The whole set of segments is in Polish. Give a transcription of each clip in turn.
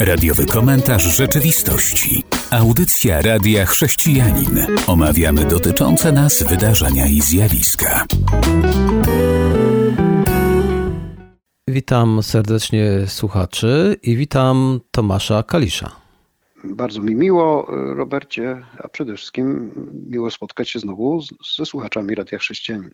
Radiowy komentarz rzeczywistości. Audycja Radia Chrześcijanin. Omawiamy dotyczące nas wydarzenia i zjawiska. Witam serdecznie słuchaczy i witam Tomasza Kalisza. Bardzo mi miło, Robercie, a przede wszystkim miło spotkać się znowu ze słuchaczami Radia Chrześcijanin.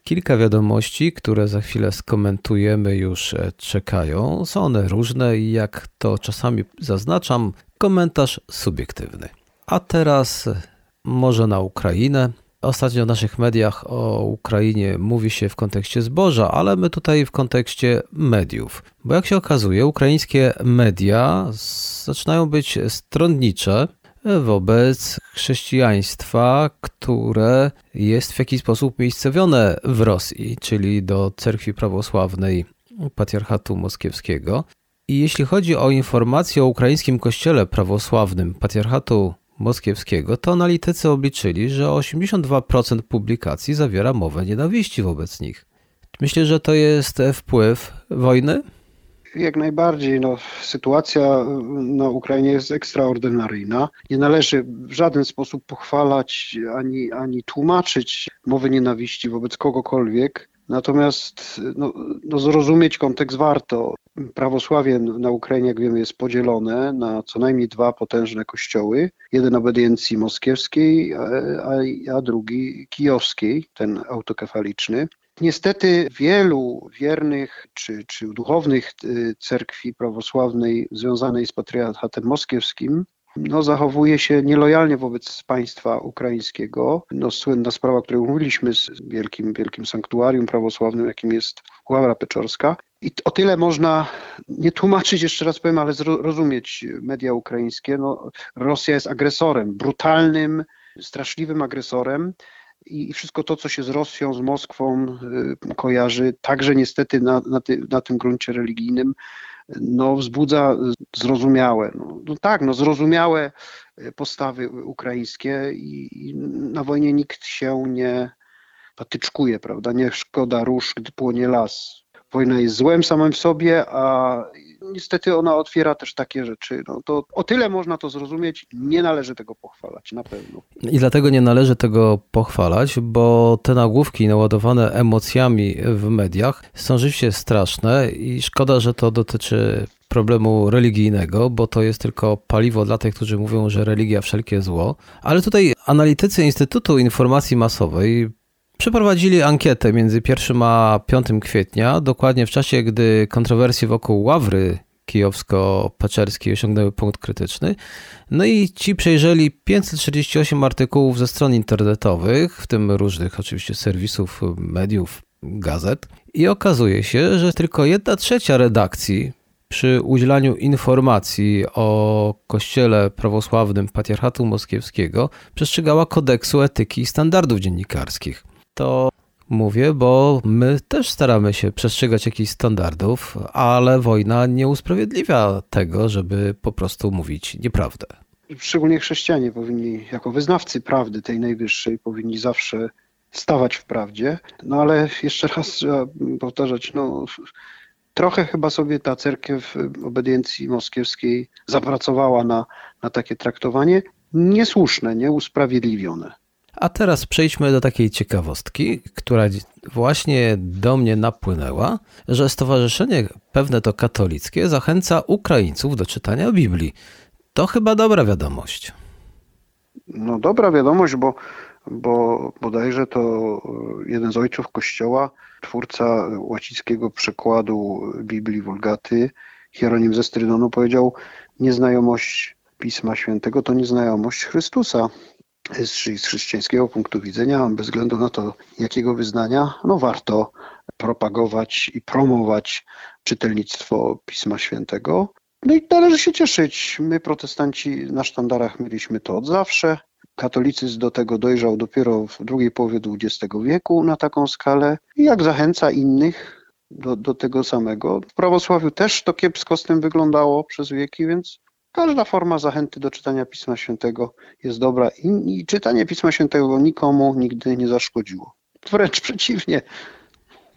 Kilka wiadomości, które za chwilę skomentujemy, już e, czekają. Są one różne i jak to czasami zaznaczam, komentarz subiektywny. A teraz e, może na Ukrainę. Ostatnio w naszych mediach o Ukrainie mówi się w kontekście zboża, ale my tutaj w kontekście mediów. Bo jak się okazuje, ukraińskie media zaczynają być stronnicze wobec chrześcijaństwa, które jest w jakiś sposób miejscowione w Rosji, czyli do cerkwi prawosławnej patriarchatu moskiewskiego. I jeśli chodzi o informacje o ukraińskim kościele prawosławnym patriarchatu moskiewskiego, to analitycy obliczyli, że 82% publikacji zawiera mowę nienawiści wobec nich. Myślę, że to jest wpływ wojny? Jak najbardziej. No, sytuacja na Ukrainie jest ekstraordynaryjna. Nie należy w żaden sposób pochwalać ani, ani tłumaczyć mowy nienawiści wobec kogokolwiek. Natomiast no, no zrozumieć kontekst warto. Prawosławie na Ukrainie, jak wiemy, jest podzielone na co najmniej dwa potężne kościoły. Jeden obediencji moskiewskiej, a, a drugi kijowskiej, ten autokefaliczny. Niestety wielu wiernych czy, czy duchownych y, cerkwi prawosławnej związanej z patriarchatem moskiewskim no, zachowuje się nielojalnie wobec państwa ukraińskiego. No, słynna sprawa, o której mówiliśmy z wielkim, wielkim sanktuarium prawosławnym, jakim jest Ławra Peczorska. I o tyle można nie tłumaczyć, jeszcze raz powiem, ale zrozumieć media ukraińskie. No, Rosja jest agresorem, brutalnym, straszliwym agresorem i wszystko to, co się z Rosją, z Moskwą y, kojarzy, także niestety na, na, ty, na tym gruncie religijnym, no, wzbudza zrozumiałe, no, no tak, no, zrozumiałe y, postawy ukraińskie i, i na wojnie nikt się nie patyczkuje, prawda? Nie szkoda róż, gdy płonie las. Wojna jest złem samym w sobie, a niestety ona otwiera też takie rzeczy. No to o tyle można to zrozumieć, nie należy tego pochwalać, na pewno. I dlatego nie należy tego pochwalać, bo te nagłówki naładowane emocjami w mediach są rzeczywiście straszne i szkoda, że to dotyczy problemu religijnego, bo to jest tylko paliwo dla tych, którzy mówią, że religia wszelkie zło. Ale tutaj analitycy Instytutu Informacji Masowej Przeprowadzili ankietę między 1 a 5 kwietnia, dokładnie w czasie, gdy kontrowersje wokół Ławry kijowsko-paczerskiej osiągnęły punkt krytyczny. No i ci przejrzeli 548 artykułów ze stron internetowych, w tym różnych oczywiście serwisów, mediów, gazet. I okazuje się, że tylko jedna trzecia redakcji przy udzielaniu informacji o kościele prawosławnym patriarchatu moskiewskiego przestrzegała kodeksu etyki i standardów dziennikarskich to mówię, bo my też staramy się przestrzegać jakichś standardów, ale wojna nie usprawiedliwia tego, żeby po prostu mówić nieprawdę. Szczególnie chrześcijanie powinni, jako wyznawcy prawdy tej najwyższej, powinni zawsze stawać w prawdzie. No ale jeszcze raz trzeba powtarzać, no trochę chyba sobie ta cerkiew obediencji moskiewskiej zapracowała na, na takie traktowanie niesłuszne, nieusprawiedliwione. A teraz przejdźmy do takiej ciekawostki, która właśnie do mnie napłynęła, że Stowarzyszenie Pewne to Katolickie zachęca Ukraińców do czytania Biblii. To chyba dobra wiadomość. No dobra wiadomość, bo, bo bodajże to jeden z ojców Kościoła, twórca łacińskiego przekładu Biblii Vulgaty, Hieronim ze Strydonu powiedział, nieznajomość Pisma Świętego to nieznajomość Chrystusa z chrześcijańskiego punktu widzenia, bez względu na to, jakiego wyznania, no warto propagować i promować czytelnictwo Pisma Świętego. No i należy się cieszyć. My, protestanci, na sztandarach mieliśmy to od zawsze. Katolicyzm do tego dojrzał dopiero w drugiej połowie XX wieku na taką skalę. I jak zachęca innych do, do tego samego. W prawosławiu też to kiepsko z tym wyglądało przez wieki, więc Każda forma zachęty do czytania Pisma Świętego jest dobra i, i czytanie Pisma Świętego nikomu nigdy nie zaszkodziło. Wręcz przeciwnie.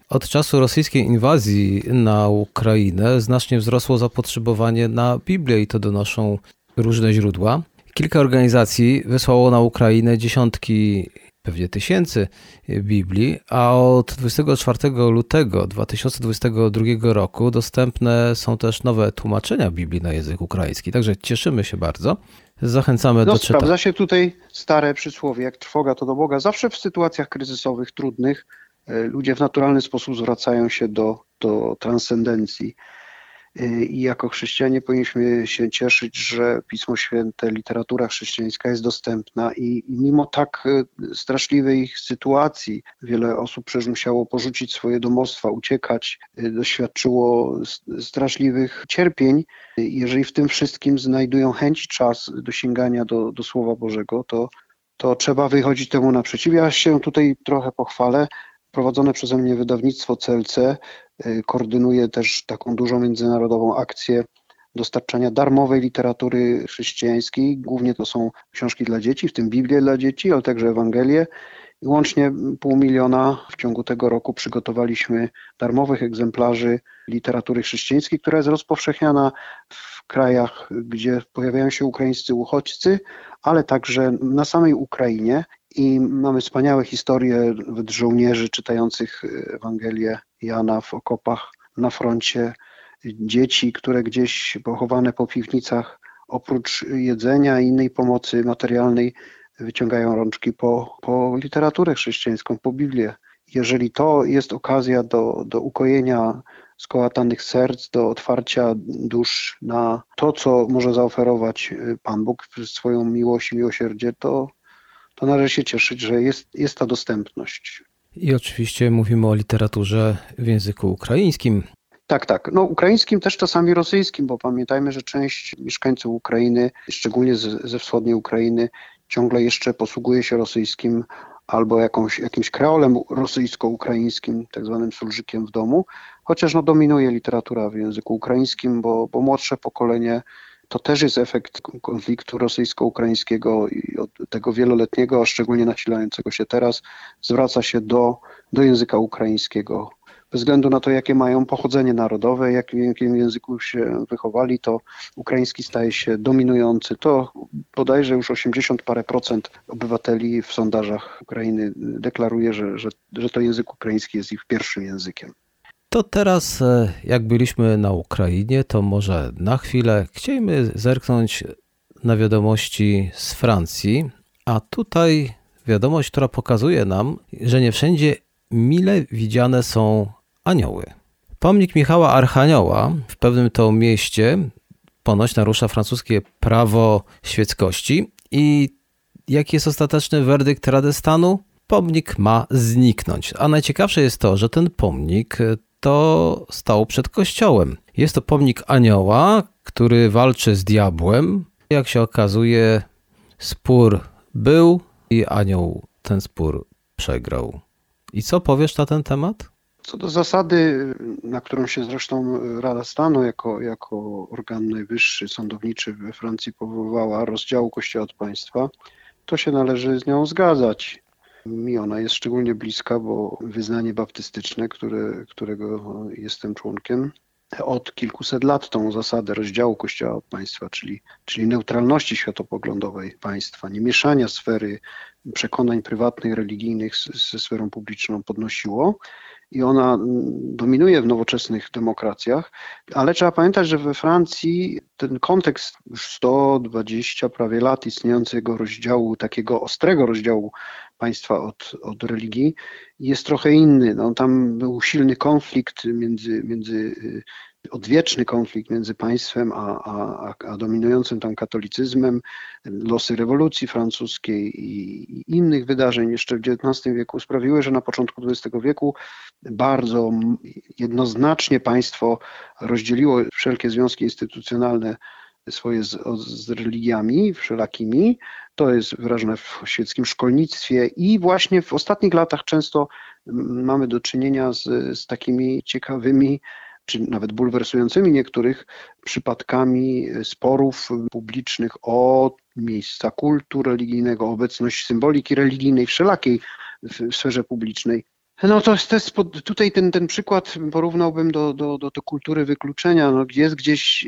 Od czasu rosyjskiej inwazji na Ukrainę znacznie wzrosło zapotrzebowanie na Biblię i to donoszą różne źródła. Kilka organizacji wysłało na Ukrainę dziesiątki, pewnie tysięcy Biblii, a od 24 lutego 2022 roku dostępne są też nowe tłumaczenia Biblii na język ukraiński. Także cieszymy się bardzo. Zachęcamy no, do czytania. Sprawdza się tutaj stare przysłowie, jak trwoga to do Boga. Zawsze w sytuacjach kryzysowych, trudnych, e, ludzie w naturalny sposób zwracają się do, do transcendencji. Y, i jako chrześcijanie powinniśmy się cieszyć, że Pismo Święte, literatura chrześcijańska jest dostępna i mimo tak y, straszliwej sytuacji wiele osób przecież musiało porzucić swoje domostwa, uciekać, y, doświadczyło straszliwych cierpień. Jeżeli w tym wszystkim znajdują chęć, czas do sięgania do, do Słowa Bożego, to, to trzeba wychodzić temu naprzeciw. Ja się tutaj trochę pochwalę. Prowadzone przeze mnie wydawnictwo CLC y, koordynuje też taką dużą międzynarodową akcję dostarczania darmowej literatury chrześcijańskiej. Głównie to są książki dla dzieci, w tym Biblię dla dzieci, ale także Ewangelie. I łącznie pół miliona w ciągu tego roku przygotowaliśmy darmowych egzemplarzy literatury chrześcijańskiej, która jest rozpowszechniana w krajach, gdzie pojawiają się ukraińscy uchodźcy, ale także na samej Ukrainie i mamy wspaniałe historie żołnierzy czytających Ewangelię Jana w okopach na froncie, dzieci, które gdzieś pochowane po piwnicach, oprócz jedzenia i innej pomocy materialnej, wyciągają rączki po, po literaturę chrześcijańską, po Biblię. Jeżeli to jest okazja do, do ukojenia skołatanych serc, do otwarcia dusz na to, co może zaoferować Pan Bóg przez swoją miłość i miłosierdzie, to, to należy się cieszyć, że jest, jest ta dostępność. I oczywiście mówimy o literaturze w języku ukraińskim. Tak, tak. No, ukraińskim też czasami rosyjskim, bo pamiętajmy, że część mieszkańców Ukrainy, szczególnie z, ze wschodniej Ukrainy, ciągle jeszcze posługuje się rosyjskim albo jakąś, jakimś kreolem rosyjsko-ukraińskim, tak zwanym sulżykiem w domu, chociaż no, dominuje literatura w języku ukraińskim, bo, bo młodsze pokolenie to też jest efekt konfliktu rosyjsko-ukraińskiego i tego wieloletniego, a szczególnie nasilającego się teraz, zwraca się do, do języka ukraińskiego. Bez względu na to, jakie mają pochodzenie narodowe, jak, w jakim języku się wychowali, to ukraiński staje się dominujący. To bodajże już 80 parę procent obywateli w sondażach Ukrainy deklaruje, że, że, że to język ukraiński jest ich pierwszym językiem. To teraz, e, jak byliśmy na Ukrainie, to może na chwilę chcielibyśmy zerknąć na wiadomości z Francji, a tutaj wiadomość, która pokazuje nam, że nie wszędzie mile widziane są anioły. Pomnik Michała Archanioła w pewnym to mieście ponoć narusza francuskie prawo świeckości i jaki jest ostateczny werdykt Rady Stanu? Pomnik ma zniknąć. A najciekawsze jest to, że ten pomnik to stał przed kościołem. Jest to pomnik anioła, który walczy z diabłem. Jak się okazuje, spór był i anioł ten spór przegrał. I co powiesz na ten temat? Co do zasady, na którą się zresztą Rada Stanu jako, jako organ najwyższy sądowniczy we Francji powoływała, rozdziału Kościoła od państwa, to się należy z nią zgadzać. Mi ona jest szczególnie bliska, bo wyznanie baptystyczne, które, którego jestem członkiem, od kilkuset lat tą zasadę rozdziału Kościoła od państwa, czyli, czyli neutralności światopoglądowej państwa, nie mieszania sfery przekonań prywatnych, religijnych ze sferą publiczną podnosiło i ona dominuje w nowoczesnych demokracjach, ale trzeba pamiętać, że we Francji ten kontekst już 120 prawie lat istniejącego rozdziału, takiego ostrego rozdziału państwa od, od religii jest trochę inny. No, tam był silny konflikt między, między y, odwieczny konflikt między państwem a, a, a, dominującym tam katolicyzmem, losy rewolucji francuskiej i innych wydarzeń jeszcze w XIX wieku sprawiły, że na początku XX wieku bardzo jednoznacznie państwo rozdzieliło wszelkie związki instytucjonalne swoje z, z religiami wszelakimi. To jest wyrażone w świeckim szkolnictwie i właśnie w ostatnich latach często mamy do czynienia z, z takimi ciekawymi czy nawet bulwersującymi niektórych przypadkami sporów publicznych o miejsca kultu religijnego, obecność symboliki religijnej wszelakiej w sferze publicznej. No to jest tutaj ten, ten przykład porównałbym do, do, do, do kultury wykluczenia, no, jest gdzieś,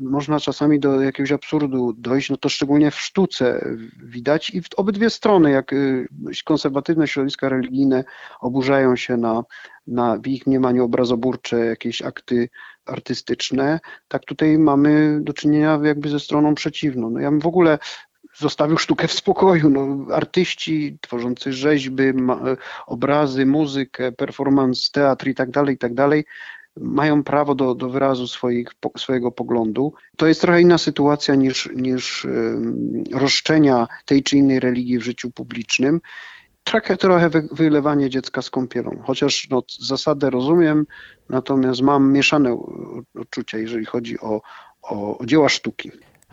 można czasami do jakiegoś absurdu dojść, no to szczególnie w sztuce widać i w obydwie strony, jak y, konserwatywne środowiska religijne oburzają się na, na w ich mniemaniu obrazoburcze jakieś akty artystyczne, tak tutaj mamy do czynienia jakby ze stroną przeciwną. No ja bym w ogóle zostawił sztukę w spokoju. No, artyści tworzący rzeźby, obrazy, muzykę, performance, teatr i tak dalej, i tak dalej, mają prawo do, do wyrazu swoich, swojego poglądu. To jest trochę inna sytuacja niż, niż roszczenia tej czy innej religii w życiu publicznym. Trochę, trochę wylewanie dziecka z kąpielą, chociaż no, zasadę rozumiem, natomiast mam mieszane odczucia, jeżeli chodzi o, o, o dzieła sztuki.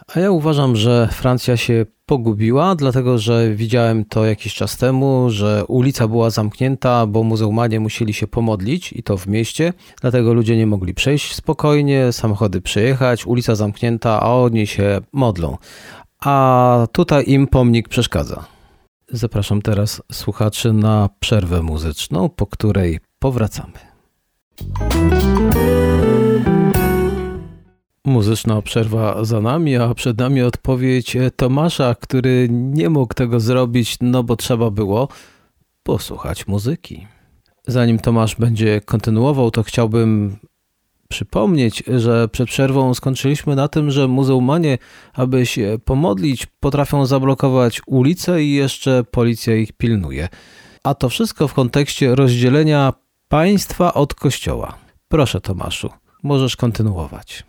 A ja uważam, że Francja się pogubiła, dlatego że widziałem to jakiś czas temu, że ulica była zamknięta, bo muzułmanie musieli się pomodlić i to w mieście, dlatego ludzie nie mogli przejść spokojnie, samochody przejechać, ulica zamknięta, a oni się modlą. A tutaj im pomnik przeszkadza. Zapraszam teraz słuchaczy na przerwę muzyczną, po której powracamy. Muzyczna przerwa za nami, a przed nami odpowiedź Tomasza, który nie mógł tego zrobić, no bo trzeba było posłuchać muzyki. Zanim Tomasz będzie kontynuował, to chciałbym przypomnieć, że przed przerwą skończyliśmy na tym, że muzułmanie, aby się pomodlić, potrafią zablokować ulice i jeszcze policja ich pilnuje. A to wszystko w kontekście rozdzielenia państwa od kościoła. Proszę Tomaszu, możesz kontynuować.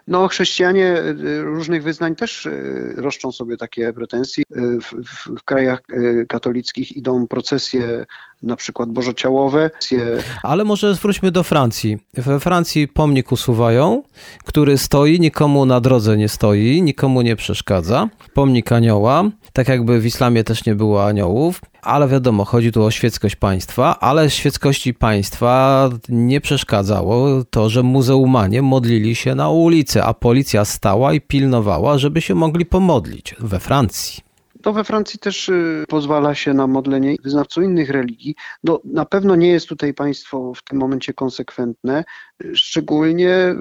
No, chrześcijanie y, różnych wyznań też y, roszczą sobie takie pretensje. Y, w, w, w krajach katolickich idą procesje na przykład bożociałowe. Ale może zwróćmy do Francji. We Francji pomnik usuwają, który stoi, nikomu na drodze nie stoi, nikomu nie przeszkadza. Pomnik anioła, tak jakby w islamie też nie było aniołów, ale wiadomo, chodzi tu o świeckość państwa, ale świeckości państwa nie przeszkadzało to, że muzeumanie modlili się na ulicy, a policja stała i pilnowała, żeby się mogli pomodlić we Francji. To we Francji też y, pozwala się na modlenie wyznawców innych religii. No, na pewno nie jest tutaj państwo w tym momencie konsekwentne. Szczególnie y,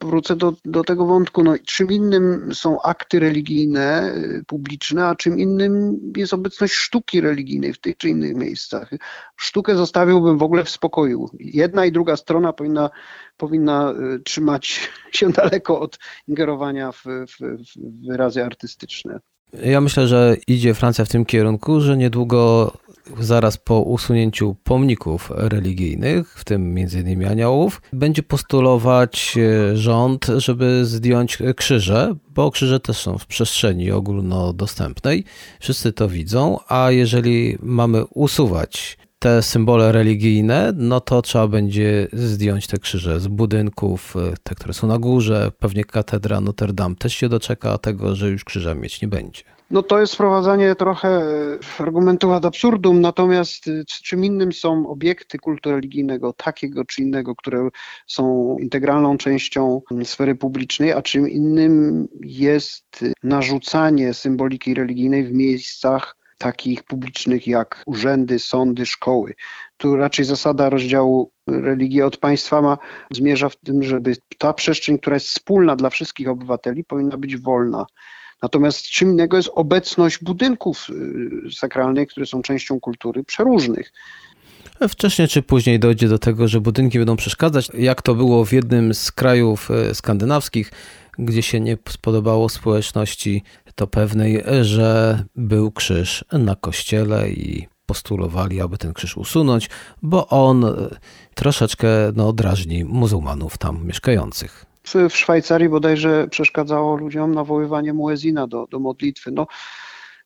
wrócę do, do tego wątku, no, czym innym są akty religijne, y, publiczne, a czym innym jest obecność sztuki religijnej w tych czy innych miejscach. Sztukę zostawiłbym w ogóle w spokoju. Jedna i druga strona powinna, powinna trzymać się daleko od ingerowania w, w, w wyrazy artystyczne. Ja myślę, że idzie Francja w tym kierunku, że niedługo, zaraz po usunięciu pomników religijnych, w tym m.in. aniołów, będzie postulować e, rząd, żeby zdjąć krzyże, bo krzyże też są w przestrzeni ogólnodostępnej. Wszyscy to widzą, a jeżeli mamy usuwać te symbole religijne, no to trzeba będzie zdjąć te krzyże z budynków, te, które są na górze. Pewnie katedra Notre Dame też się doczeka tego, że już krzyża mieć nie będzie. No to jest wprowadzanie trochę e, argumentu ad absurdum, natomiast e, czym innym są obiekty kultu religijnego, takiego czy innego, które są integralną częścią sfery publicznej, a czym innym jest narzucanie symboliki religijnej w miejscach takich publicznych jak urzędy, sądy, szkoły. Tu raczej zasada rozdziału religii od państwa ma, zmierza w tym, żeby ta przestrzeń, która jest wspólna dla wszystkich obywateli, powinna być wolna. Natomiast czym innego jest obecność budynków y, sakralnych, które są częścią kultury przeróżnych. Wcześniej czy później dojdzie do tego, że budynki będą przeszkadzać, jak to było w jednym z krajów y, skandynawskich, gdzie się nie spodobało społeczności to pewnej, że był krzyż na kościele i postulowali, aby ten krzyż usunąć, bo on e, troszeczkę no, drażni muzułmanów tam mieszkających. W Szwajcarii bodajże przeszkadzało ludziom nawoływanie muezina do, do modlitwy. No,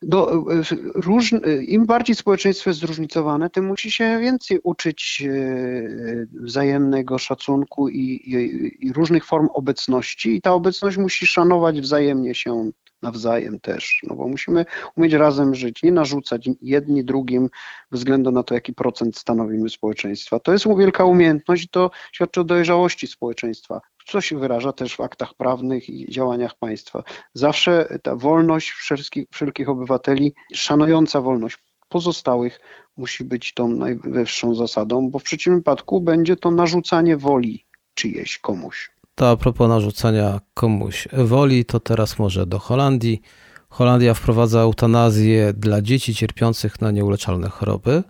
do, róż, Im bardziej społeczeństwo jest zróżnicowane, tym musi się więcej uczyć e, wzajemnego szacunku i, i, i różnych form obecności, i ta obecność musi szanować wzajemnie się nawzajem też, no bo musimy umieć razem żyć, nie narzucać jedni drugim względu na to, jaki procent stanowimy społeczeństwa. To jest wielka umiejętność i to świadczy o dojrzałości społeczeństwa, co się wyraża też w aktach prawnych i działaniach państwa. Zawsze ta wolność wszelkich, wszelkich obywateli, szanująca wolność pozostałych musi być tą najwyższą zasadą, bo w przeciwnym wypadku będzie to narzucanie woli czyjeś komuś. To a propos narzucania komuś woli, to teraz może do Holandii. Holandia wprowadza eutanazję dla dzieci cierpiących na nieuleczalne choroby.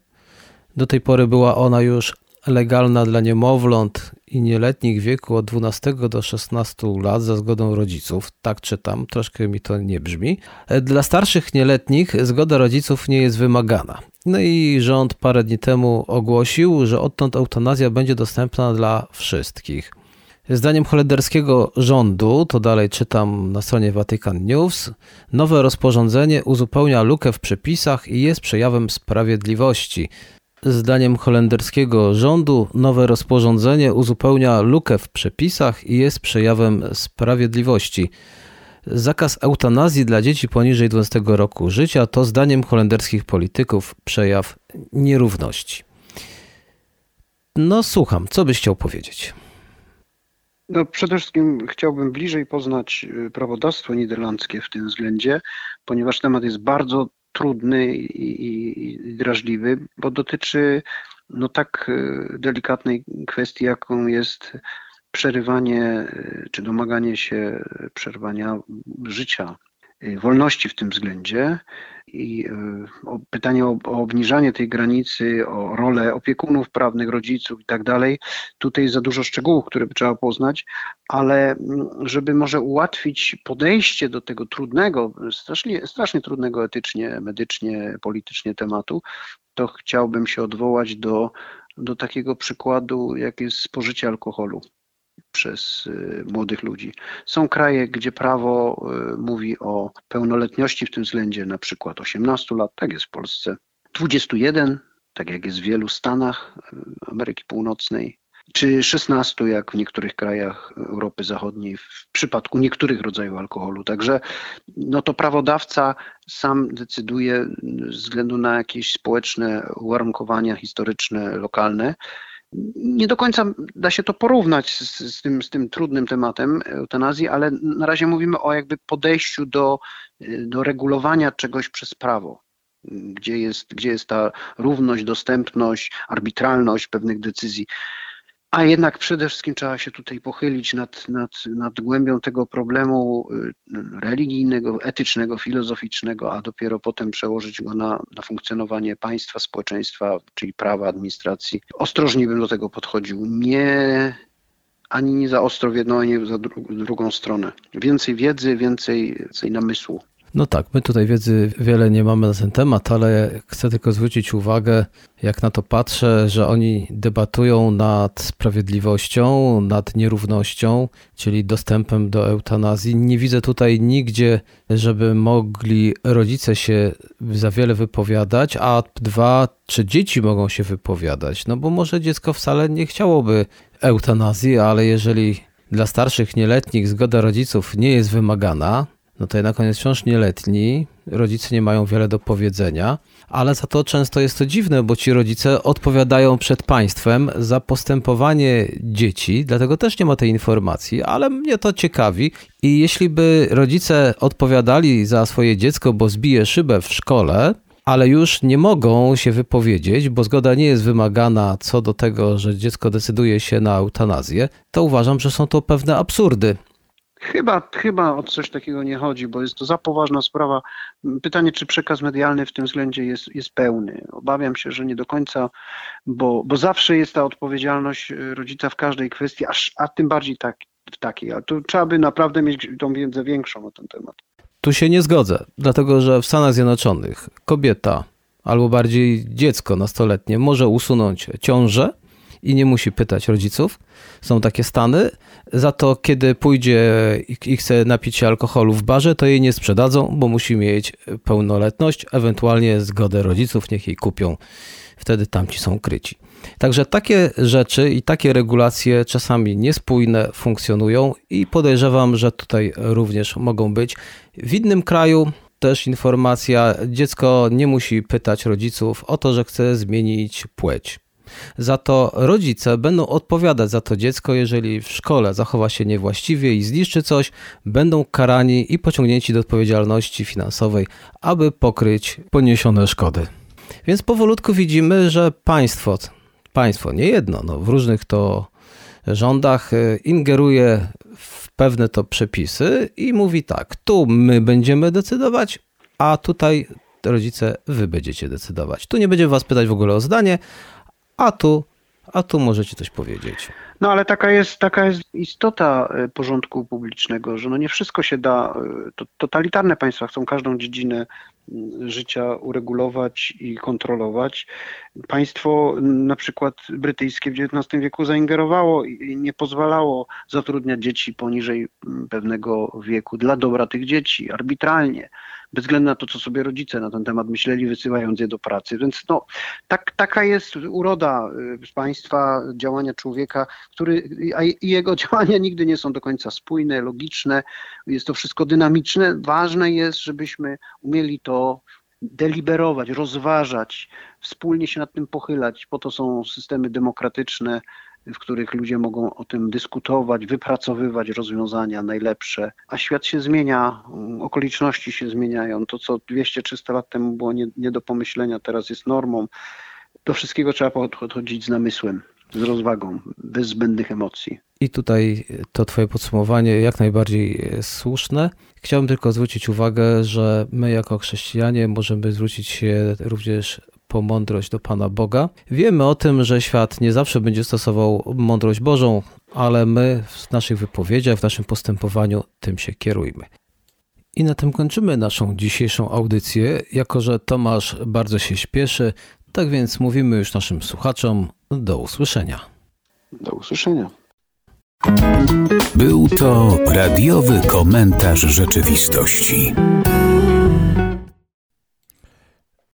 Do tej pory była ona już legalna dla niemowląt i nieletnich w wieku od 12 do 16 lat za zgodą rodziców. Tak czytam, troszkę mi to nie brzmi. Dla starszych nieletnich zgoda rodziców nie jest wymagana. No i rząd parę dni temu ogłosił, że odtąd eutanazja będzie dostępna dla wszystkich. Zdaniem holenderskiego rządu, to dalej czytam na stronie Vatican News, nowe rozporządzenie uzupełnia lukę w przepisach i jest przejawem sprawiedliwości. Zdaniem holenderskiego rządu nowe rozporządzenie uzupełnia lukę w przepisach i jest przejawem sprawiedliwości. Zakaz eutanazji dla dzieci poniżej 12 roku życia to zdaniem holenderskich polityków przejaw nierówności. No słucham, co byś chciał powiedzieć? No, przede wszystkim chciałbym bliżej poznać y, prawodawstwo niderlandzkie w tym względzie, ponieważ temat jest bardzo trudny i, i, i drażliwy, bo dotyczy no tak y, delikatnej kwestii, jaką jest przerywanie y, czy domaganie się przerwania życia, wolności w tym względzie i pytanie o, o, obniżanie tej granicy, o rolę opiekunów prawnych, rodziców i tak dalej. Tutaj za dużo szczegółów, które trzeba poznać, ale mm, żeby może ułatwić podejście do tego trudnego, strasznie, strasznie trudnego etycznie, medycznie, politycznie tematu, to chciałbym się odwołać do, do takiego przykładu, jak jest spożycie alkoholu przez y, młodych ludzi. Są kraje, gdzie prawo y, mówi o pełnoletności w tym względzie, na przykład 18 lat, tak jest w Polsce, 21, tak jak jest w wielu stanach y, Ameryki Północnej, czy 16, jak w niektórych krajach Europy Zachodniej, w przypadku niektórych rodzajów alkoholu. Także no to prawodawca sam decyduje ze względu na jakieś społeczne uwarunkowania historyczne, lokalne, nie do końca da się to porównać z, z, tym, z tym trudnym tematem eutanazji, ale na razie mówimy o jakby podejściu do, do regulowania czegoś przez prawo. Gdzie jest, gdzie jest ta równość, dostępność, arbitralność pewnych decyzji. A jednak przede wszystkim trzeba się tutaj pochylić nad, nad, nad głębią tego problemu y, religijnego, etycznego, filozoficznego, a dopiero potem przełożyć go na, na funkcjonowanie państwa, społeczeństwa, czyli prawa, administracji. Ostrożnie bym do tego podchodził. Nie, ani nie za ostro w jedną, ani za drugą stronę. Więcej wiedzy, więcej, więcej namysłu. No tak, my tutaj wiedzy wiele nie mamy na ten temat, ale chcę tylko zwrócić uwagę, jak na to patrzę, że oni debatują nad sprawiedliwością, nad nierównością, czyli dostępem do eutanazji. Nie widzę tutaj nigdzie, żeby mogli rodzice się za wiele wypowiadać, a dwa, czy dzieci mogą się wypowiadać. No bo może dziecko wcale nie chciałoby eutanazji, ale jeżeli dla starszych nieletnich zgoda rodziców nie jest wymagana, no to jednak on jest wciąż nieletni, rodzice nie mają wiele do powiedzenia, ale za to często jest to dziwne, bo ci rodzice odpowiadają przed państwem za postępowanie dzieci, dlatego też nie ma tej informacji, ale mnie to ciekawi. I jeśli by rodzice odpowiadali za swoje dziecko, bo zbije szybę w szkole, ale już nie mogą się wypowiedzieć, bo zgoda nie jest wymagana co do tego, że dziecko decyduje się na eutanazję, to uważam, że są to pewne absurdy. Chyba, chyba o coś takiego nie chodzi, bo jest to za poważna sprawa. Pytanie, czy przekaz medialny w tym względzie jest, jest pełny. Obawiam się, że nie do końca, bo, bo zawsze jest ta odpowiedzialność e, rodzica w każdej kwestii, a, a tym bardziej tak, w takiej. A tu trzeba by naprawdę mieć tą wiedzę większą na ten temat. Tu się nie zgodzę, dlatego że w Stanach Zjednoczonych kobieta albo bardziej dziecko nastoletnie może usunąć ciążę i nie musi pytać rodziców. Są takie stany. Za to, kiedy pójdzie i chce napić się alkoholu w barze, to jej nie sprzedadzą, bo musi mieć pełnoletność, ewentualnie zgodę rodziców, niech jej kupią. Wtedy tamci są kryci. Także takie rzeczy i takie regulacje czasami niespójne funkcjonują i podejrzewam, że tutaj również mogą być. W innym kraju też informacja: dziecko nie musi pytać rodziców o to, że chce zmienić płeć. Za to rodzice będą odpowiadać za to dziecko, jeżeli w szkole zachowa się niewłaściwie i zniszczy coś, będą karani i pociągnięci do odpowiedzialności finansowej, aby pokryć poniesione szkody. Więc powolutku widzimy, że państwo, państwo nie jedno, no w różnych to rządach e, ingeruje w pewne to przepisy i mówi tak, tu my będziemy decydować, a tutaj rodzice wy będziecie decydować. Tu nie będziemy was pytać w ogóle o zdanie, a tu, a tu możecie coś powiedzieć. No ale taka jest, taka jest istota e, porządku publicznego, że no nie wszystko się da. e, To, totalitarne państwa chcą każdą dziedzinę mm, życia uregulować i kontrolować. Państwo mm, na przykład brytyjskie w XIX wieku zaingerowało i nie pozwalało zatrudniać dzieci poniżej mm, pewnego wieku dla dobra tych dzieci, arbitralnie, bez względu na to, co sobie rodzice na ten temat myśleli, wysyłając je do pracy. Więc no, tak, taka jest uroda y, państwa, działania człowieka, który, a jego działania nigdy nie są do końca spójne, logiczne. Jest to wszystko dynamiczne. Ważne jest, żebyśmy umieli to deliberować, rozważać, wspólnie się nad tym pochylać. Po to są systemy demokratyczne, w których ludzie mogą o tym dyskutować, wypracowywać rozwiązania najlepsze. A świat się zmienia, okoliczności się zmieniają. To, co 200-300 lat temu było nie, nie do pomyślenia, teraz jest normą. Do wszystkiego trzeba podchodzić z namysłem, z rozwagą, bez zbędnych emocji. I tutaj to Twoje podsumowanie jak najbardziej jest słuszne. Chciałbym tylko zwrócić uwagę, że my jako chrześcijanie możemy zwrócić się również po mądrość do Pana Boga. Wiemy o tym, że świat nie zawsze będzie stosował mądrość Bożą, ale my w naszych wypowiedziach, w naszym postępowaniu tym się kierujmy. I na tym kończymy naszą dzisiejszą audycję, jako że Tomasz bardzo się śpieszy, tak więc mówimy już naszym słuchaczom do usłyszenia. Do usłyszenia. Był to radiowy komentarz rzeczywistości.